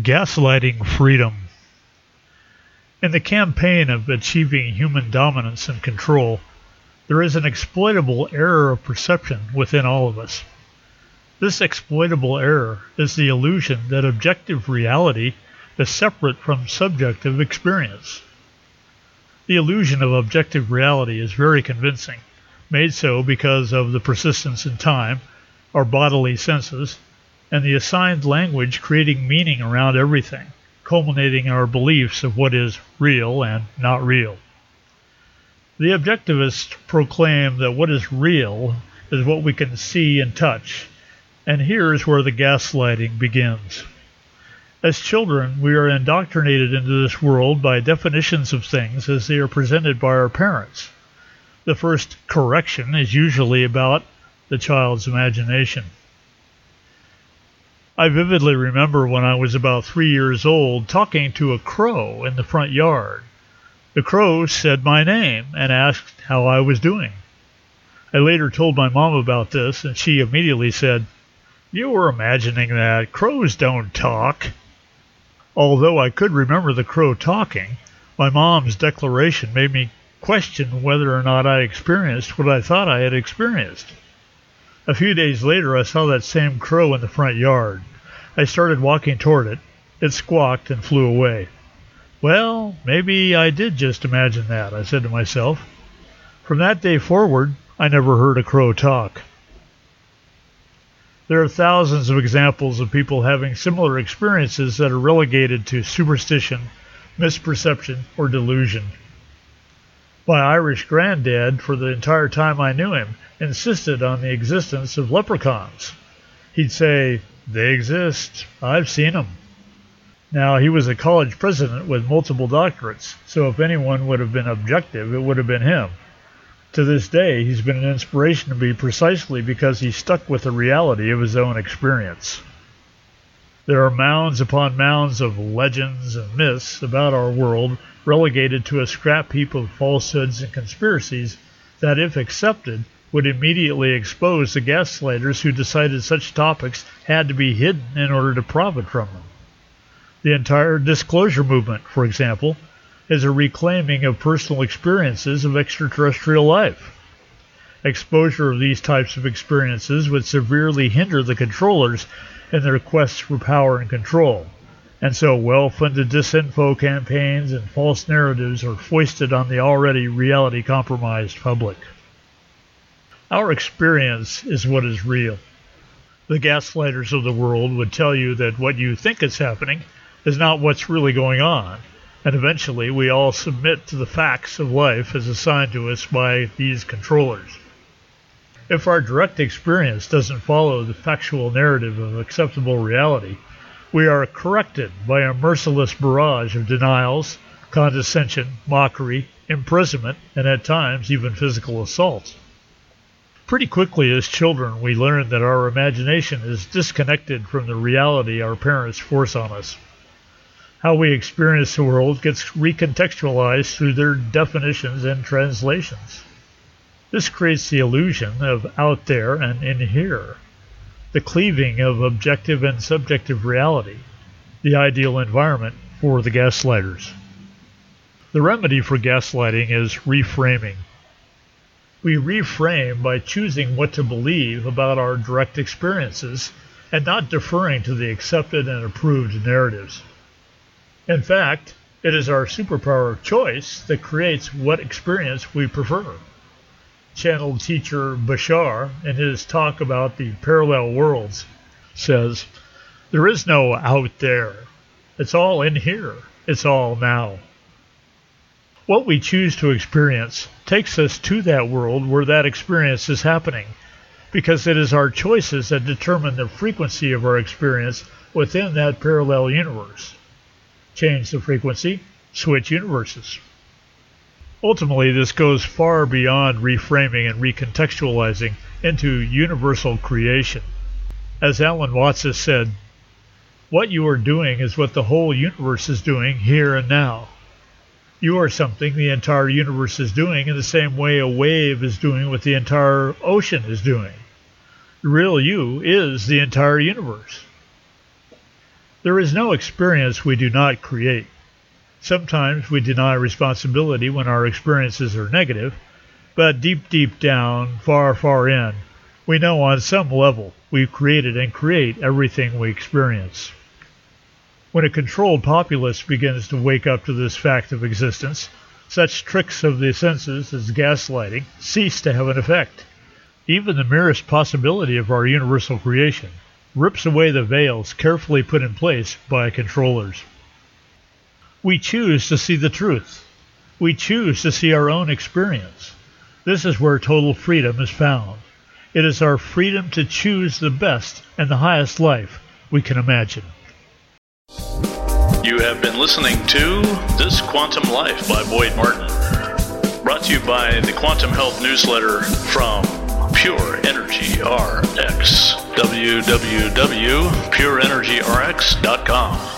Gaslighting Freedom. In the campaign of achieving human dominance and control, there is an exploitable error of perception within all of us. This exploitable error is the illusion that objective reality is separate from subjective experience. The illusion of objective reality is very convincing, made so because of the persistence in time, our bodily senses, and the assigned language creating meaning around everything, culminating in our beliefs of what is real and not real. The objectivists proclaim that what is real is what we can see and touch, and here's where the gaslighting begins. As children, we are indoctrinated into this world by definitions of things as they are presented by our parents. The first correction is usually about the child's imagination. I vividly remember when I was about three years old talking to a crow in the front yard. The crow said my name and asked how I was doing. I later told my mom about this, and she immediately said, You were imagining that. Crows don't talk. Although I could remember the crow talking, my mom's declaration made me question whether or not I experienced what I thought I had experienced. A few days later, I saw that same crow in the front yard. I started walking toward it. It squawked and flew away. Well, maybe I did just imagine that, I said to myself. From that day forward, I never heard a crow talk. There are thousands of examples of people having similar experiences that are relegated to superstition, misperception, or delusion. My Irish granddad, for the entire time I knew him, insisted on the existence of leprechauns. He'd say, They exist. I've seen them. Now, he was a college president with multiple doctorates, so if anyone would have been objective, it would have been him. To this day, he's been an inspiration to me precisely because he stuck with the reality of his own experience. There are mounds upon mounds of legends and myths about our world relegated to a scrap heap of falsehoods and conspiracies that, if accepted, would immediately expose the gaslighters who decided such topics had to be hidden in order to profit from them. The entire disclosure movement, for example, is a reclaiming of personal experiences of extraterrestrial life. Exposure of these types of experiences would severely hinder the controllers in their quest for power and control. And so well funded disinfo campaigns and false narratives are foisted on the already reality compromised public. Our experience is what is real. The gaslighters of the world would tell you that what you think is happening is not what's really going on, and eventually we all submit to the facts of life as assigned to us by these controllers. If our direct experience doesn't follow the factual narrative of acceptable reality, we are corrected by a merciless barrage of denials, condescension, mockery, imprisonment, and at times even physical assault. Pretty quickly as children, we learn that our imagination is disconnected from the reality our parents force on us. How we experience the world gets recontextualized through their definitions and translations. This creates the illusion of out there and in here the cleaving of objective and subjective reality, the ideal environment for the gaslighters. The remedy for gaslighting is reframing. We reframe by choosing what to believe about our direct experiences and not deferring to the accepted and approved narratives. In fact, it is our superpower of choice that creates what experience we prefer channeled teacher Bashar, in his talk about the parallel worlds, says, There is no out there. It's all in here. It's all now. What we choose to experience takes us to that world where that experience is happening, because it is our choices that determine the frequency of our experience within that parallel universe. Change the frequency, switch universes. Ultimately, this goes far beyond reframing and recontextualizing into universal creation. As Alan Watts has said, what you are doing is what the whole universe is doing here and now. You are something the entire universe is doing in the same way a wave is doing what the entire ocean is doing. The real you is the entire universe. There is no experience we do not create. Sometimes we deny responsibility when our experiences are negative, but deep, deep down, far, far in, we know on some level we've created and create everything we experience. When a controlled populace begins to wake up to this fact of existence, such tricks of the senses as gaslighting cease to have an effect. Even the merest possibility of our universal creation rips away the veils carefully put in place by controllers. We choose to see the truth. We choose to see our own experience. This is where total freedom is found. It is our freedom to choose the best and the highest life we can imagine. You have been listening to This Quantum Life by Boyd Martin. Brought to you by the Quantum Health Newsletter from Pure Energy RX. www.pureenergyrx.com.